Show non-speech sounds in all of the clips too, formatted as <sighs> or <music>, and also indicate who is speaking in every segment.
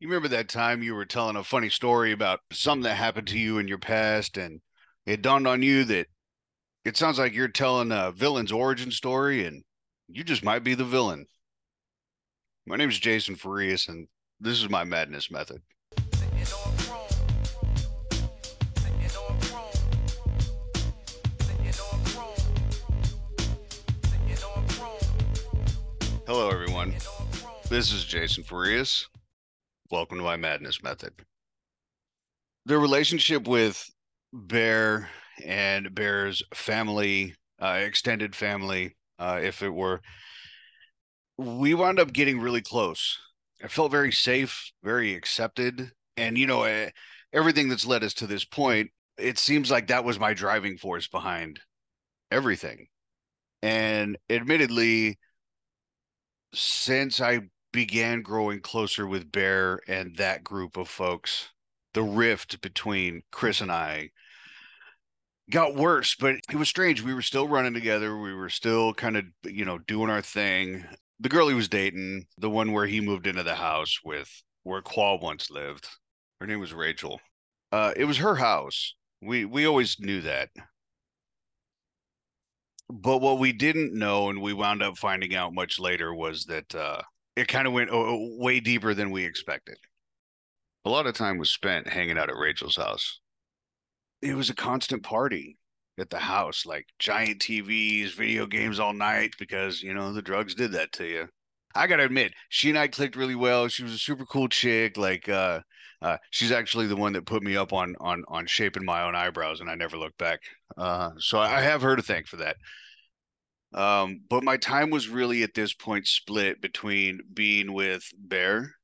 Speaker 1: You remember that time you were telling a funny story about something that happened to you in your past, and it dawned on you that it sounds like you're telling a villain's origin story, and you just might be the villain. My name is Jason Farias, and this is my madness method. Hello, everyone. This is Jason Farias. Welcome to my madness method. The relationship with Bear and Bear's family, uh, extended family, uh, if it were, we wound up getting really close. I felt very safe, very accepted. And, you know, uh, everything that's led us to this point, it seems like that was my driving force behind everything. And admittedly, since I began growing closer with Bear and that group of folks, the rift between Chris and I got worse, but it was strange. We were still running together. We were still kind of, you know, doing our thing. The girl he was dating, the one where he moved into the house with where Qual once lived, her name was Rachel. Uh, it was her house. We we always knew that. But what we didn't know, and we wound up finding out much later, was that uh, it kind of went oh, way deeper than we expected. A lot of time was spent hanging out at Rachel's house. It was a constant party at the house, like giant TVs, video games all night because, you know, the drugs did that to you. I got to admit, she and I clicked really well. She was a super cool chick. Like, uh, uh, she's actually the one that put me up on on on shaping my own eyebrows, and I never looked back. Uh, so I have her to thank for that. Um, but my time was really at this point split between being with Bear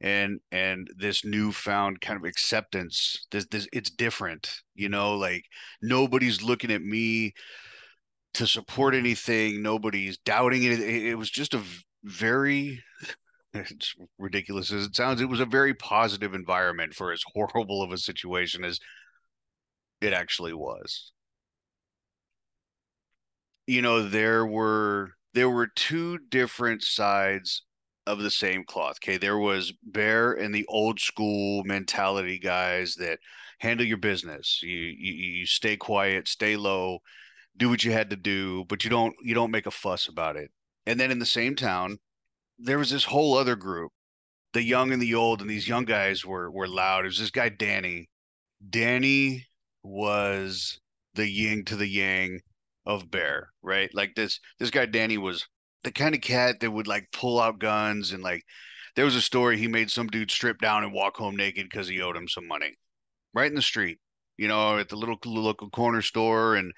Speaker 1: and and this newfound kind of acceptance. This this it's different, you know, like nobody's looking at me to support anything, nobody's doubting it. It was just a very <laughs> it's ridiculous as it sounds, it was a very positive environment for as <laughs> horrible of a situation as it actually was you know there were there were two different sides of the same cloth. Okay, there was Bear and the old school mentality guys that handle your business. You, you you stay quiet, stay low, do what you had to do, but you don't you don't make a fuss about it. And then in the same town, there was this whole other group, the young and the old, and these young guys were were loud. It was this guy Danny. Danny was the yin to the yang of Bear, right? Like this this guy Danny was the kind of cat that would like pull out guns and like there was a story he made some dude strip down and walk home naked because he owed him some money. Right in the street you know at the little local corner store and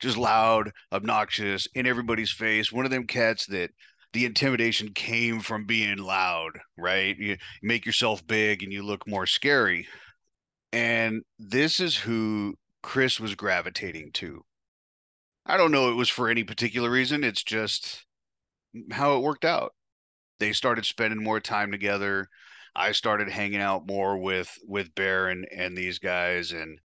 Speaker 1: just loud obnoxious in everybody's face. One of them cats that the intimidation came from being loud right? You make yourself big and you look more scary. And this is who chris was gravitating to I don't know it was for any particular reason. It's just how it worked out. They started spending more time together. I started hanging out more with with Bear and and these guys and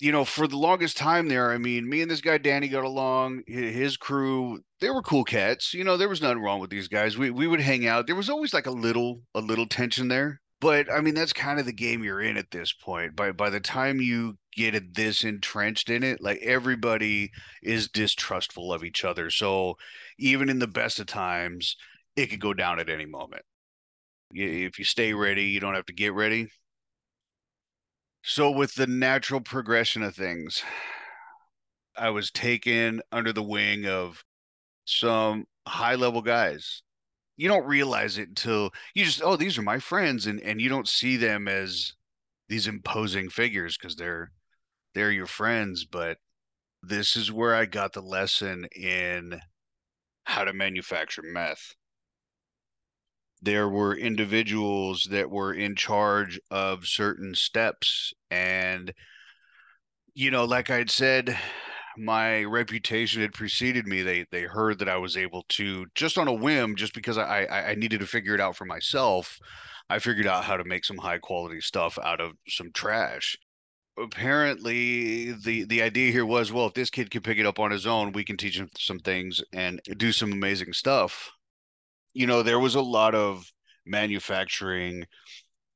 Speaker 1: you know, for the longest time there, I mean, me and this guy Danny got along. His crew, they were cool cats. You know, there was nothing wrong with these guys. We we would hang out. There was always like a little a little tension there but I mean that's kind of the game you're in at this point. By by the time you get this entrenched in it, like everybody is distrustful of each other. So even in the best of times, it could go down at any moment. If you stay ready, you don't have to get ready. So with the natural progression of things, I was taken under the wing of some high level guys you don't realize it until you just oh these are my friends and and you don't see them as these imposing figures because they're they're your friends but this is where i got the lesson in how to manufacture meth. There were individuals that were in charge of certain steps and you know like i'd said my reputation had preceded me. They they heard that I was able to just on a whim, just because I, I I needed to figure it out for myself. I figured out how to make some high quality stuff out of some trash. Apparently, the the idea here was, well, if this kid can pick it up on his own, we can teach him some things and do some amazing stuff. You know, there was a lot of manufacturing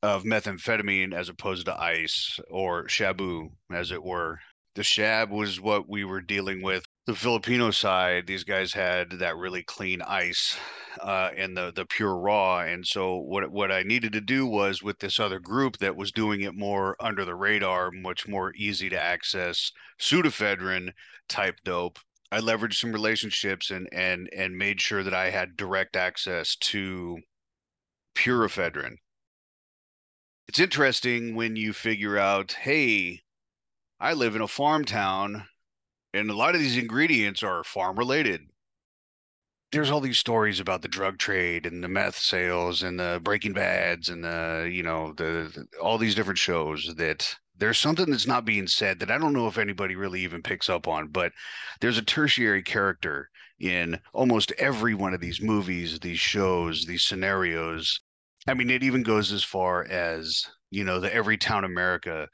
Speaker 1: of methamphetamine as opposed to ice or shabu, as it were. The shab was what we were dealing with. The Filipino side, these guys had that really clean ice uh, and the the pure raw. And so what what I needed to do was with this other group that was doing it more under the radar, much more easy to access pseudoephedrine type dope. I leveraged some relationships and and and made sure that I had direct access to pure ephedrine. It's interesting when you figure out, hey, I live in a farm town and a lot of these ingredients are farm related there's all these stories about the drug trade and the meth sales and the Breaking Bads and the you know the, all these different shows that there's something that's not being said that I don't know if anybody really even picks up on, but there's a tertiary character in almost every one of these movies, these shows, these scenarios. I mean, it even goes as far as you know the Everytown America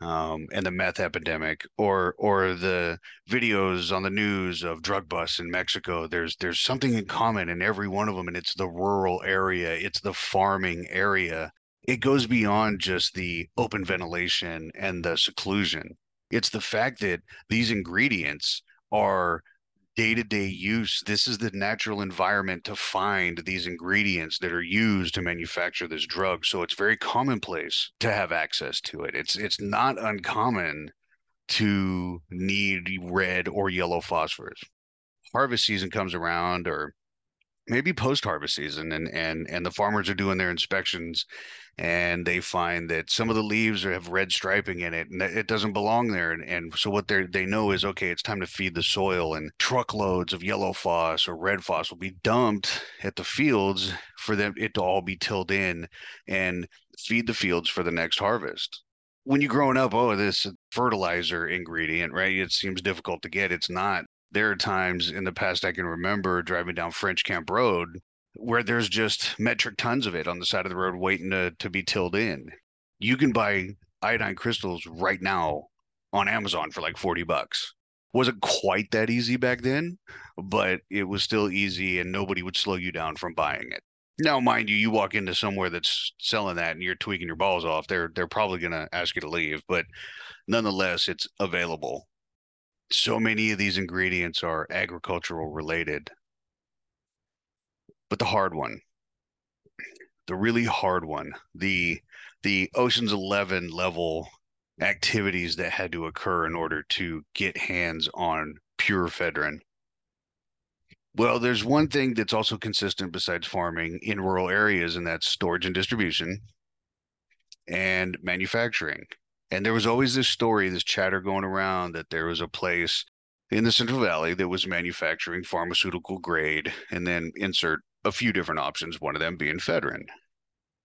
Speaker 1: um, and the meth epidemic, or or the videos on the news of drug busts in Mexico. There's there's something in common in every one of them, and it's the rural area, it's the farming area. It goes beyond just the open ventilation and the seclusion. It's the fact that these ingredients are day to day use, this is the natural environment to find these ingredients that are used to manufacture this drug. So it's very commonplace to have access to it. It's it's not uncommon to need red or yellow phosphorus. Harvest season comes around, or maybe post harvest season, and and and the farmers are doing their inspections and they find that some of the leaves have red striping in it and it doesn't belong there and, and so what they they know is okay it's time to feed the soil and truckloads of yellow phos or red phos will be dumped at the fields for them it to all be tilled in and feed the fields for the next harvest. When you're growing up oh this fertilizer ingredient right it seems difficult to get it's not there are times in the past I can remember driving down French Camp Road where there's just metric tons of it on the side of the road waiting to, to be tilled in. You can buy iodine crystals right now on Amazon for like 40 bucks. Wasn't quite that easy back then, but it was still easy and nobody would slow you down from buying it. Now, mind you, you walk into somewhere that's selling that and you're tweaking your balls off, they're they're probably gonna ask you to leave, but nonetheless, it's available. So many of these ingredients are agricultural mm-hmm. related but the hard one, the really hard one, the the Ocean's Eleven level activities that had to occur in order to get hands on pure ephedrine. Well, there's one thing that's also consistent besides farming in rural areas, and that's storage and distribution and manufacturing. And there was always this story, this chatter going around that there was a place in the Central Valley that was manufacturing pharmaceutical grade and then insert a few different options, one of them being ephedrine.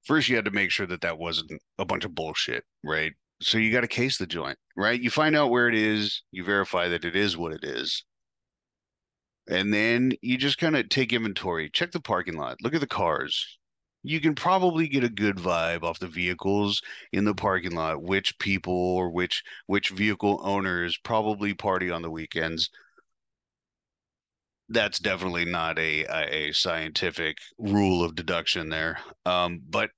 Speaker 1: First, you had to make sure that that wasn't a bunch of bullshit, right? So you got to case the joint, right? You find out where it is, you verify that it is what it is. And then you just kind of take inventory, check the parking lot, look at the cars. You can probably get a good vibe off the vehicles in the parking lot, which people or which which vehicle owners probably party on the weekends that's definitely not a, a scientific rule of deduction there. Um, but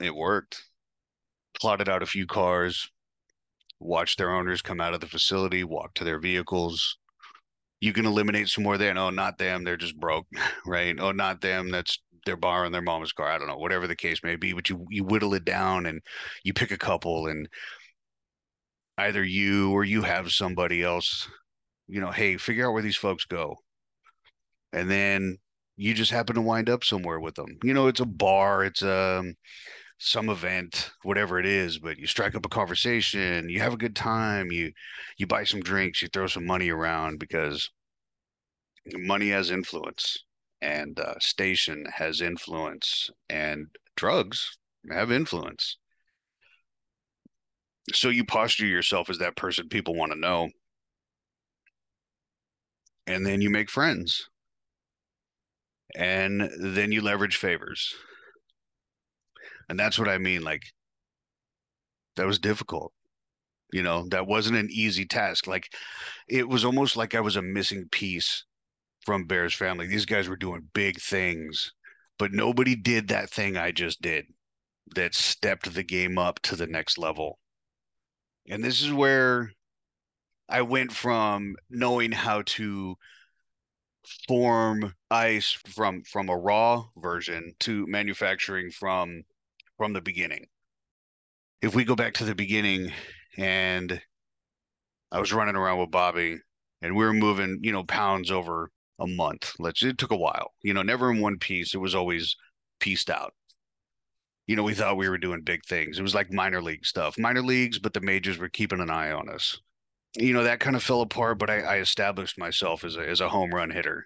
Speaker 1: it worked. Plotted out a few cars, watched their owners come out of the facility, walk to their vehicles. You can eliminate some more there. Oh, not them. They're just broke, <laughs> right? Oh, not them. That's they're borrowing their mom's car. I don't know, whatever the case may be. But you you whittle it down and you pick a couple, and either you or you have somebody else. You know, hey, figure out where these folks go and then you just happen to wind up somewhere with them. You know, it's a bar, it's a um, some event, whatever it is, but you strike up a conversation, you have a good time, you you buy some drinks, you throw some money around because money has influence and uh, station has influence and drugs have influence. So you posture yourself as that person people want to know. And then you make friends and then you leverage favors. And that's what I mean. Like, that was difficult. You know, that wasn't an easy task. Like, it was almost like I was a missing piece from Bear's family. These guys were doing big things, but nobody did that thing I just did. that stepped the game up to the next level. And this is where I went from knowing how to form ice from from a raw version to manufacturing from from the beginning. If we go back to the beginning and I was running around with Bobby and we were moving, you know, pounds over a month. Let's it took a while. You know, never in one piece. It was always pieced out. You know, we thought we were doing big things. It was like minor league stuff. Minor leagues, but the majors were keeping an eye on us. You know, that kind of fell apart, but I, I established myself as a as a home run hitter.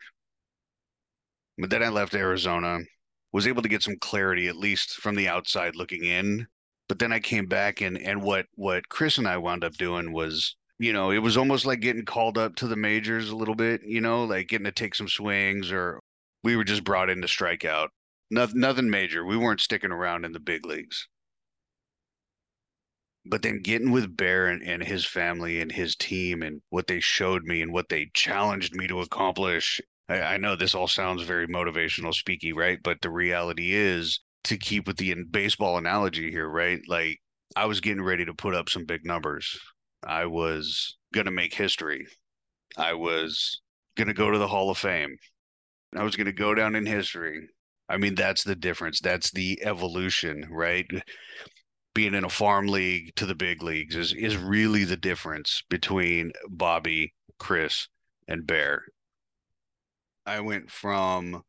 Speaker 1: But then I left Arizona, was able to get some clarity, at least from the outside looking in. But then I came back and and what what Chris and I wound up doing was you know, it was almost like getting called up to the majors a little bit, you know, like getting to take some swings or we were just brought in to strike out. Nothing, nothing major. We weren't sticking around in the big leagues. But then getting with Bear and, and his family and his team and what they showed me and what they challenged me to accomplish. I, I know this all sounds very motivational speaky, right? But the reality is to keep with the baseball analogy here, right? Like I was getting ready to put up some big numbers. I was going to make history. I was going to go to the Hall of Fame. I was going to go down in history. I mean, that's the difference. That's the evolution, right? Being in a farm league to the big leagues is is really the difference between Bobby, Chris, and Bear. I went from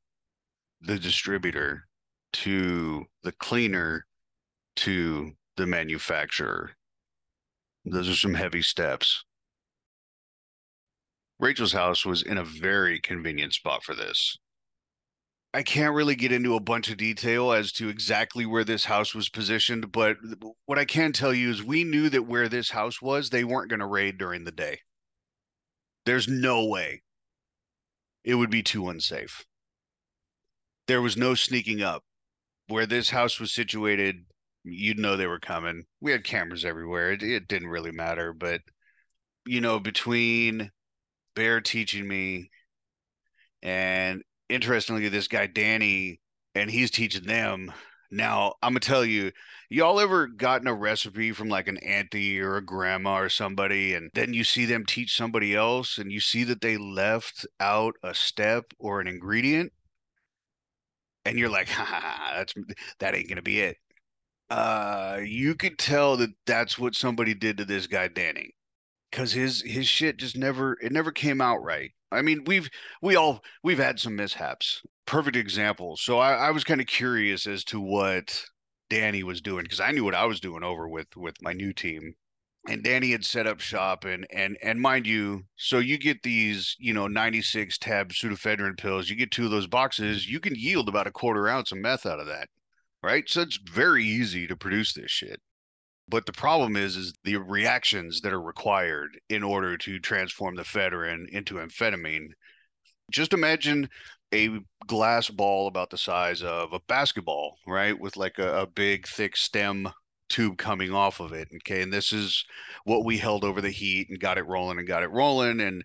Speaker 1: the distributor to the cleaner to the manufacturer those are some heavy steps. Rachel's house was in a very convenient spot for this. I can't really get into a bunch of detail as to exactly where this house was positioned, but what I can tell you is we knew that where this house was, they weren't going to raid during the day. There's no way. It would be too unsafe. There was no sneaking up. Where this house was situated, you'd know they were coming. We had cameras everywhere. It, it didn't really matter, but you know, between Bear teaching me and interestingly, this guy Danny and he's teaching them. Now, I'm gonna tell you, y'all ever gotten a recipe from like an auntie or a grandma or somebody, and then you see them teach somebody else, and you see that they left out a step or an ingredient, and you're like, <laughs> ha, that's that ain't gonna be it uh you could tell that that's what somebody did to this guy Danny cuz his his shit just never it never came out right. I mean, we've we all we've had some mishaps. Perfect example. So I, I was kind of curious as to what Danny was doing because I knew what I was doing over with with my new team. And Danny had set up shop and and and mind you, so you get these, you know, 96 tab pseudoephedrine pills, you get two of those boxes, you can yield about a quarter ounce of meth out of that right? So it's very easy to produce this shit. But the problem is, is the reactions that are required in order to transform the ephedrine into amphetamine. Just imagine a glass ball about the size of a basketball, right? With like a, a big, thick stem tube coming off of it. Okay. And this is what we held over the heat and got it rolling and got it rolling. And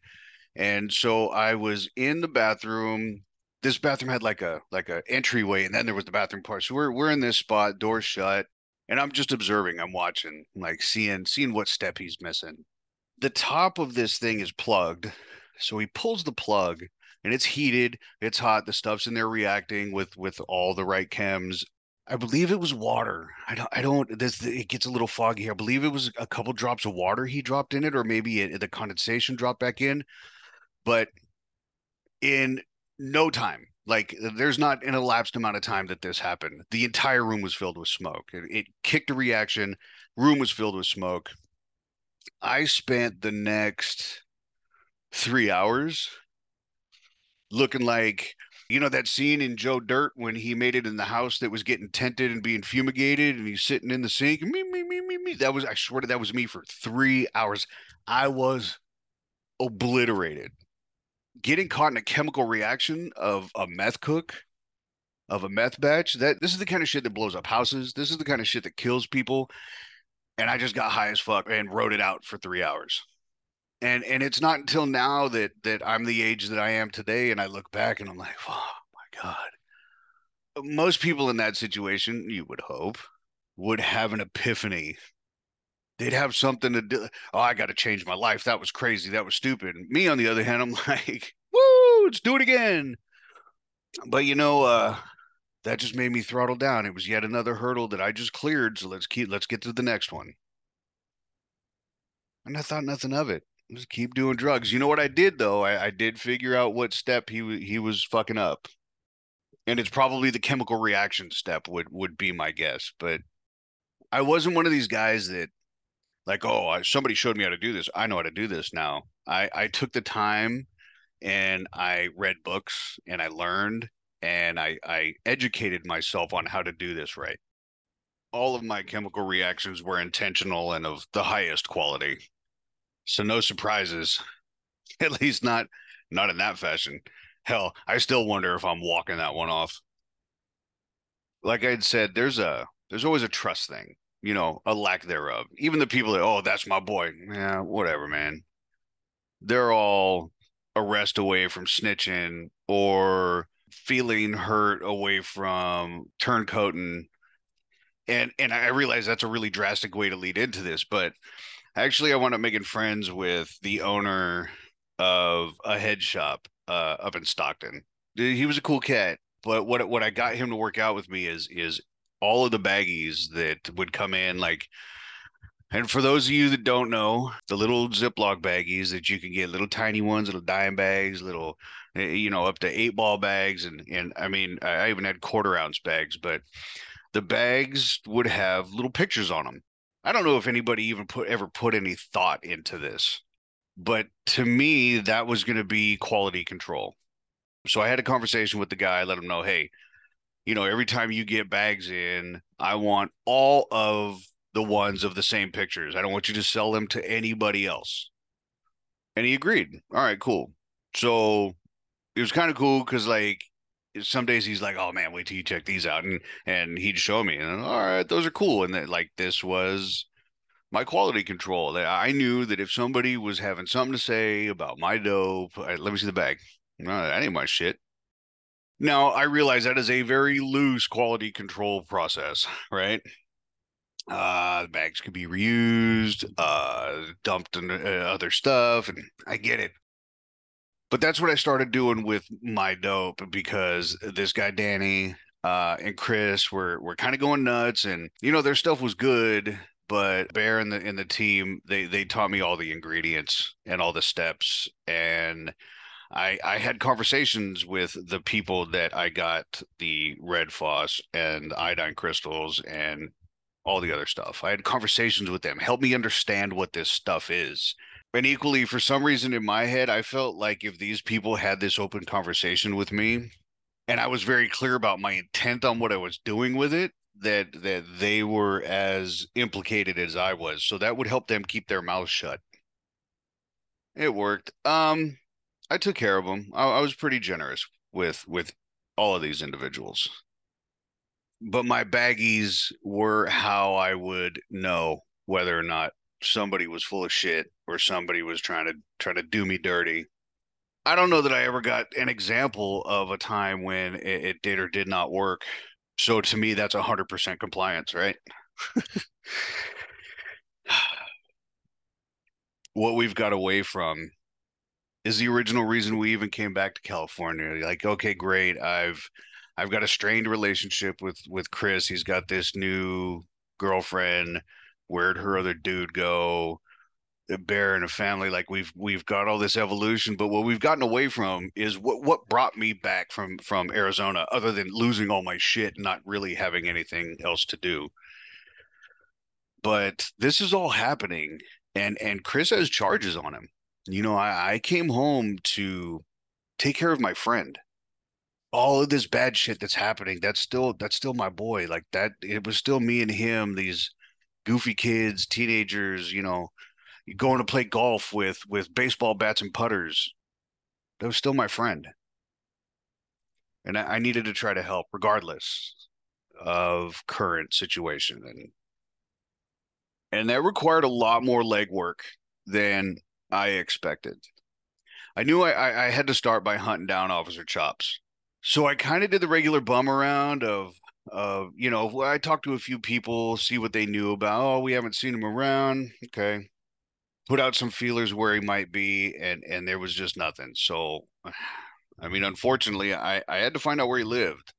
Speaker 1: and so I was in the bathroom this bathroom had like a like a entryway and then there was the bathroom part. So we're we're in this spot door shut and i'm just observing. I'm watching like seeing seeing what step he's missing. The top of this thing is plugged. So he pulls the plug and it's heated it's hot the stuff's in there reacting with with all the right chems. I believe it was water. I don't i don't this it gets a little foggy here. i believe it was a couple drops of water he dropped in it or maybe it, the condensation dropped back in. But in no time. Like there's not an elapsed amount of time that this happened. The entire room was filled with smoke. It, it kicked a reaction. Room was filled with smoke. I spent the next three hours looking like you know that scene in Joe Dirt when he made it in the house that was getting tented and being fumigated and he's sitting in the sink. Me, me, me, me, me. That was I swear to that was me for three hours. I was obliterated getting caught in a chemical reaction of a meth cook of a meth batch that this is the kind of shit that blows up houses. This is the kind of shit that kills people. And i just got high as fuck and wrote it out for three hours. And and it's not until now that that i'm the age that i am today and i look back and i'm like oh my god. Most people in that situation you would hope would have an epiphany. They'd have something to do. Oh, I got to change my life. That was crazy. That was stupid. Me, on the other hand, I'm <laughs> like, woo, let's do it again. But you know, uh, that just made me throttle down. It was yet another hurdle that I just cleared. So let's keep let's get to the next one. And I thought nothing of it. Just keep doing drugs. You know what I did though? I, I did figure out what step he he was fucking up, and it's probably the chemical reaction step would would be my guess. But I wasn't one of these guys that like, oh, somebody showed me how to do this. I know how to do this now. I I took the time and I read books and I learned and I I educated myself on how to do this right. All of my chemical reactions were intentional and of the highest quality. So no surprises. <laughs> At least not not in that fashion. Hell, I still wonder if I'm walking that one off. Like I'd said, there's a there's always a trust thing, you know, a lack thereof. Even the people that, oh, that's my boy. Yeah, whatever, man. They're all arrest away from snitching or feeling hurt away from turncoating. And and I realize that's a really drastic way to lead into this, but Actually, I wound up making friends with the owner of a head shop uh, up in Stockton. He was a cool cat, but what what I got him to work out with me is is all of the baggies that would come in like and for those of you that don't know, the little Ziploc baggies that you can get, little tiny ones, little dime bags, little, eh, you know, up to eight ball bags, and and I mean, I even had quarter ounce bags, but the bags would have little pictures on them. I don't know if anybody even put ever put any thought into this, but to me, that was going to be quality control. So I had a conversation with the guy, let him know, hey, you know, every time you get bags in, I want all of the ones of the same pictures. I don't want you to sell them to anybody else. And he agreed. All right, cool. So it was kind of cool because like some days he's like, "Oh man, wait till you check these out," and and he'd show me, and all right, those are cool. And then like this was my quality control. That I knew that if somebody was having something to say about my dope, right, let me see the bag. No, that ain't my shit. Now I realize that is a very loose quality control process, right? Uh, the bags could be reused, uh, dumped in uh, other stuff, and I get it but that's what I started doing with my dope because this guy Danny uh, and Chris were were kind of going nuts, and you know their stuff was good, but Bear and the in the team they they taught me all the ingredients and all the steps, and I I had conversations with the people that I got the red phos and iodine crystals and all the other stuff. I had conversations with them, help me understand what this stuff is and equally, for some reason in my head, I felt like if these people had this open conversation with me and I was very clear about my intent on what I was doing with it, that that they were as implicated as I was. So that would help them keep their mouths shut. It worked. Um, I took care of them. I, I was pretty generous with with all of these individuals. But my baggies were how I would know whether or not somebody was full of shit or somebody was trying to try to do me dirty. I don't know that I ever got an example of a time when it, it did or did not work. So to me, that's a hundred percent compliance, right? <sighs> <sighs> what we've got away from is the original reason we even came back to California. Like, okay, great. I've I've got a strained relationship with with Chris. He's got this new girlfriend where'd her other dude go a bear and a family like we've we've got all this evolution but what we've gotten away from is what what brought me back from from arizona other than losing all my shit and not really having anything else to do but this is all happening and and chris has charges on him you know i i came home to take care of my friend all of this bad shit that's happening that's still that's still my boy like that it was still me and him these goofy kids, teenagers, you know, going to play golf with with baseball bats and putters. That was still my friend. And I, I needed to try to help regardless of current situation. And and that required a lot more legwork than I expected. I knew I, I had to start by hunting down Officer Chops. So I kind of did the regular bum around of uh, you know, I talked to a few people, see what they knew about. Oh, we haven't seen him around. Okay, put out some feelers where he might be, and and there was just nothing. So, <sighs> I mean, unfortunately, I I had to find out where he lived.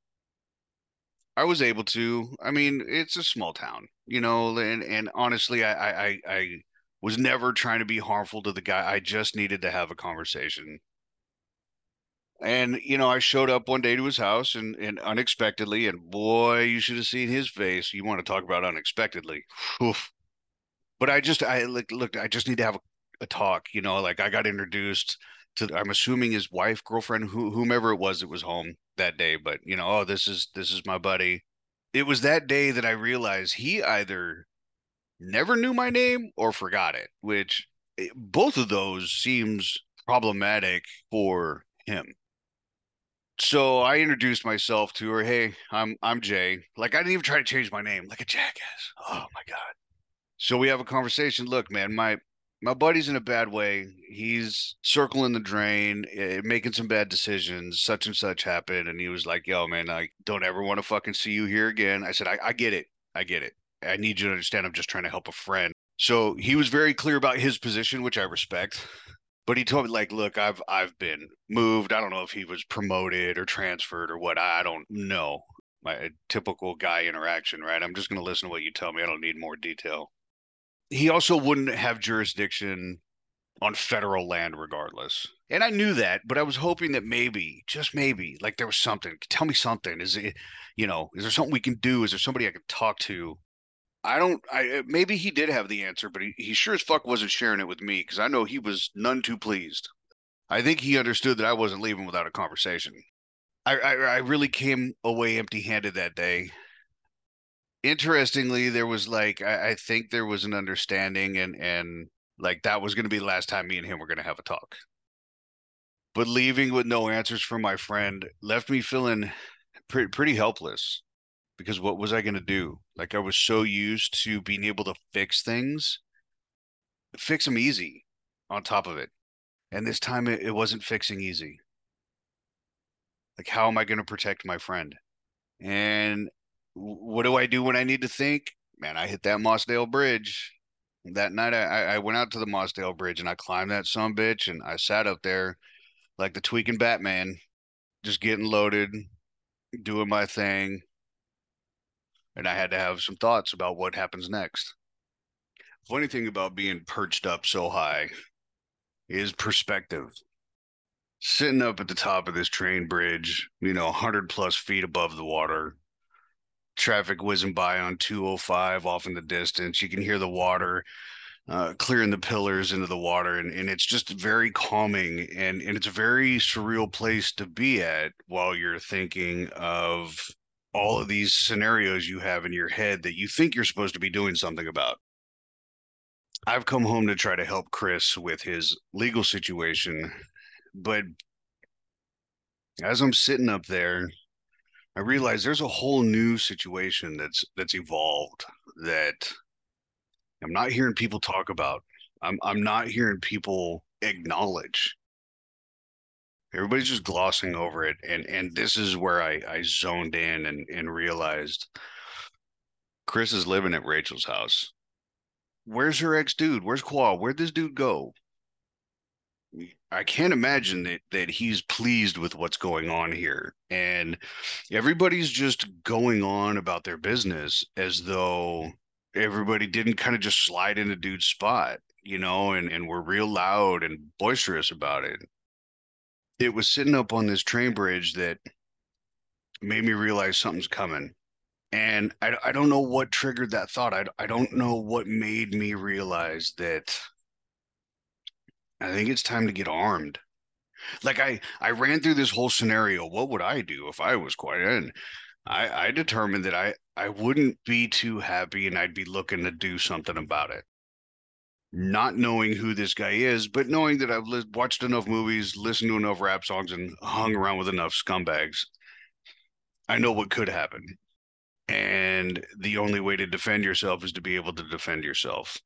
Speaker 1: I was able to. I mean, it's a small town, you know, and and honestly, I I I was never trying to be harmful to the guy. I just needed to have a conversation. And you know, I showed up one day to his house and and unexpectedly, and boy, you should have seen his face. You want to talk about unexpectedly. Oof. But I just I look look, I just need to have a, a talk, you know, like I got introduced to I'm assuming his wife, girlfriend, who, whomever it was that was home that day, but you know, oh, this is this is my buddy. It was that day that I realized he either never knew my name or forgot it, which eh, both of those seems problematic for him. So I introduced myself to her. Hey, I'm I'm Jay. Like I didn't even try to change my name, like a jackass. Oh my god. So we have a conversation. Look, man, my my buddy's in a bad way. He's circling the drain, uh, making some bad decisions. Such and such happened, and he was like, "Yo, man, I don't ever want to fucking see you here again." I said, I, "I get it. I get it. I need you to understand. I'm just trying to help a friend." So he was very clear about his position, which I respect. But he told me, like, look, I've I've been moved. I don't know if he was promoted or transferred or what. I don't know. My typical guy interaction, right? I'm just going to listen to what you tell me. I don't need more detail he also wouldn't have jurisdiction on federal land regardless. And I knew that, but I was hoping that maybe, just maybe, like there was something. Tell me something. Is it, you know, is there something we can do? Is there somebody I can talk to? I don't. I uh, maybe he did have the answer, but he, he sure as fuck wasn't sharing it with me because I know he was none too pleased. I think he understood that I wasn't leaving without a conversation. I I, I really came away empty-handed that day, interestingly, there was like I, I think there was an understanding and and like that was going to be the last time me and him were going to have a talk. But leaving with no answers from my friend left me feeling pretty helpless because what was I going to do? Like I was so used to being able to fix things, fix them easy on top of it. And this time it, it wasn't fixing easy. Like how am I going to protect my friend? And what do I do when I need to think? Man, I hit that Mossdale Bridge. That night, I, I went out to the Mossdale Bridge and I climbed that some bitch and I sat up there like the tweaking Batman, just getting loaded, doing my thing. And I had to have some thoughts about what happens next. Funny thing about being perched up so high is perspective. Sitting up at the top of this train bridge, you know, 100 plus feet above the water, traffic whizzing by on 205 off in the distance. You can hear the water uh, clearing the pillars into the water, and, and it's just very calming and, and it's a very surreal place to be at while you're thinking of all of these scenarios you have in your head that you think you're supposed to be doing something about. I've come home to try to help Chris with his legal situation, but as I'm sitting up there I realize there's a whole new situation that's that's evolved that I'm not hearing people talk about. I'm I'm not hearing people acknowledge. Everybody's just glossing over it, and and this is where I I zoned in and and realized Chris is living at Rachel's house. Where's her ex dude? Where's Qua? Where'd this dude go? I can't imagine that that he's pleased with what's going on here. And everybody's just going on about their business as though everybody didn't kind of just slide into dude's spot, you know, and, and we're real loud and boisterous about it. It was sitting up on this train bridge that made me realize something's coming. And I, I don't know what triggered that thought. I, I don't know what made me realize that I think it's time to get armed. Like I, I ran through this whole scenario. What would I do if I was quiet? And I, I determined that I, I wouldn't be too happy, and I'd be looking to do something about it. Not knowing who this guy is, but knowing that I've li- watched enough movies, listened to enough rap songs, and hung mm. around with enough scumbags, I know what could happen. And the only way to defend yourself is to be able to defend yourself.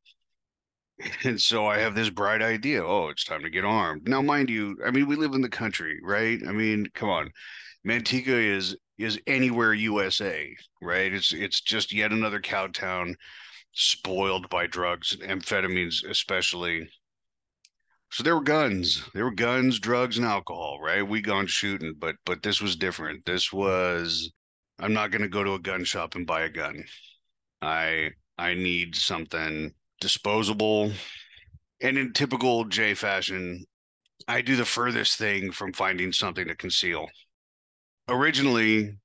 Speaker 1: And so I have this bright idea. Oh, it's time to get armed. Now, mind you, I mean, we live in the country, right? I mean, come on. Manteca is is anywhere USA, right? It's it's just yet another cow town spoiled by drugs, and amphetamines especially. So there were guns. There were guns, drugs, and alcohol, right? We gone shooting, but but this was different. This was I'm not gonna go to a gun shop and buy a gun. I I need something disposable. And in typical Jay fashion, I do the furthest thing from finding something to conceal. Originally,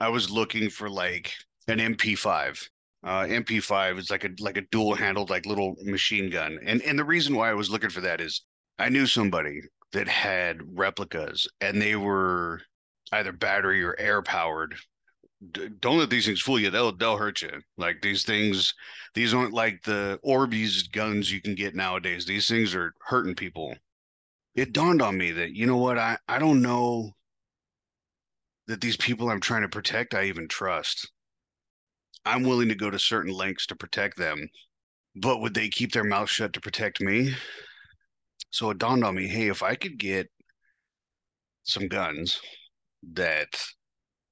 Speaker 1: I was looking for like an MP5. Uh, MP5 is like a like a dual handled like little machine gun, and and the reason why I was looking for that is I knew somebody that had replicas, and they were either battery or air powered. D- don't let these things fool you; they'll they'll hurt you. Like these things, these aren't like the Orbeez guns you can get nowadays. These things are hurting people. It dawned on me that you know what I I don't know that these people I'm trying to protect I even trust. I'm willing to go to certain lengths to protect them, but would they keep their mouth shut to protect me? So it dawned on me, hey, if I could get some guns that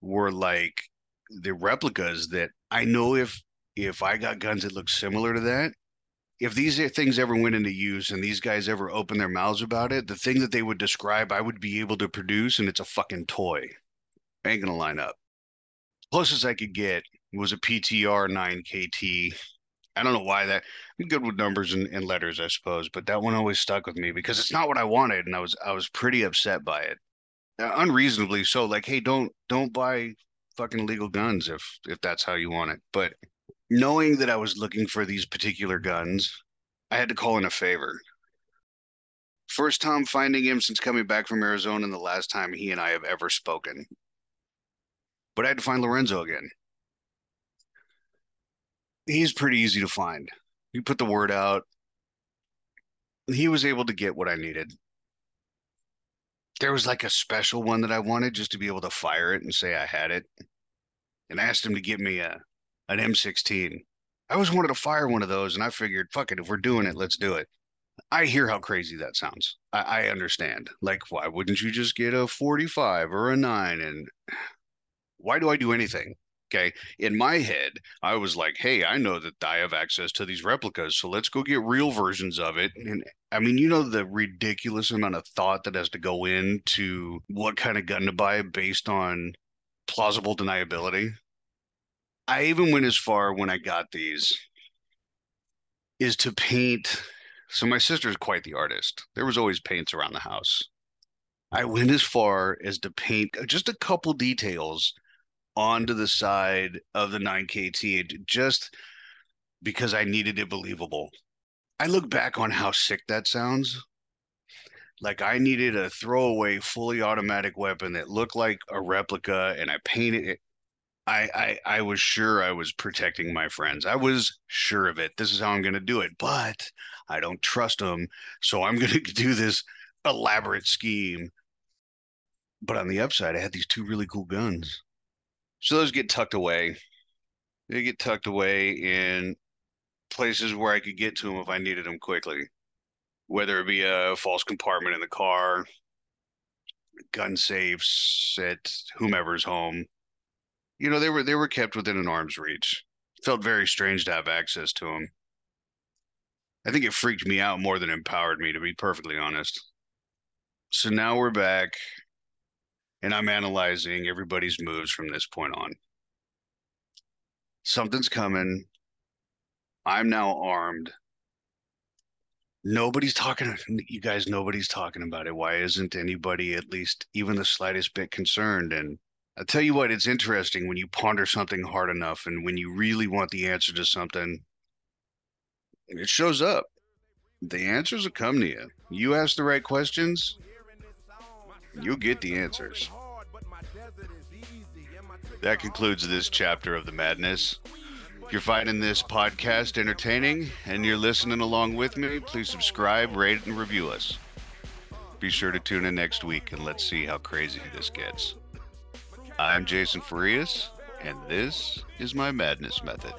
Speaker 1: were like the replicas that I know if if I got guns that look similar to that, if these things ever went into use and these guys ever opened their mouths about it, the thing that they would describe, I would be able to produce, and it's a fucking toy. I ain't gonna line up. Closest I could get was a PTR 9KT. I don't know why that. I'm good with numbers and, and letters, I suppose, but that one always stuck with me because it's not what I wanted, and I was I was pretty upset by it, uh, unreasonably so. Like, hey, don't don't buy fucking illegal guns if if that's how you want it. But knowing that I was looking for these particular guns, I had to call in a favor. First time finding him since coming back from Arizona, and the last time he and I have ever spoken. But I had to find Lorenzo again he's pretty easy to find. You put the word out. He was able to get what I needed. There was like a special one that I wanted just to be able to fire it and say I had it. And I asked him to give me a an M16. I always wanted to fire one of those, and I figured, fuck it, if we're doing it, let's do it. I hear how crazy that sounds. I, I understand. Like, why wouldn't you just get a 45 or a nine? And why do I do anything? Okay. In my head, I was like, hey, I know that I have access to these replicas. So let's go get real versions of it. And I mean, you know, the ridiculous amount of thought that has to go into what kind of gun to buy based on plausible deniability. I even went as far when I got these is to paint. So my sister is quite the artist. There was always paints around the house. I went as far as to paint just a couple details onto the side of the 9KT just because I needed it believable. I look back on how sick that sounds. Like I needed a throwaway fully automatic weapon that looked like a replica and I painted it. I, I I was sure I was protecting my friends. I was sure of it. This is how I'm going to do it. But I don't trust them, so I'm going <laughs> to do this elaborate scheme. But on the upside, I had these two really cool guns. So those get tucked away. They get tucked away in places where I could get to them if I needed them quickly, whether it be a false compartment in the car, gun safes at whomever's home. You know, they were they were kept within an arm's reach. felt very strange to have access to them. I think it freaked me out more than empowered me, to be perfectly honest. So now we're back and I'm analyzing everybody's moves from this point on. Something's coming. I'm now armed. Nobody's talking, you guys, nobody's talking about it. Why isn't anybody at least even the slightest bit concerned? And I'll tell you what, it's interesting when you ponder something hard enough and when you really want the answer to something, it shows up. The answers will come to you. You ask the right questions, you'll get the answers. That concludes this chapter of the madness. If you're finding this podcast entertaining and you're listening along with me, please subscribe, rate, and review us. Be sure to tune in next week and let's see how crazy this gets. I'm Jason Farias, and this is my madness method.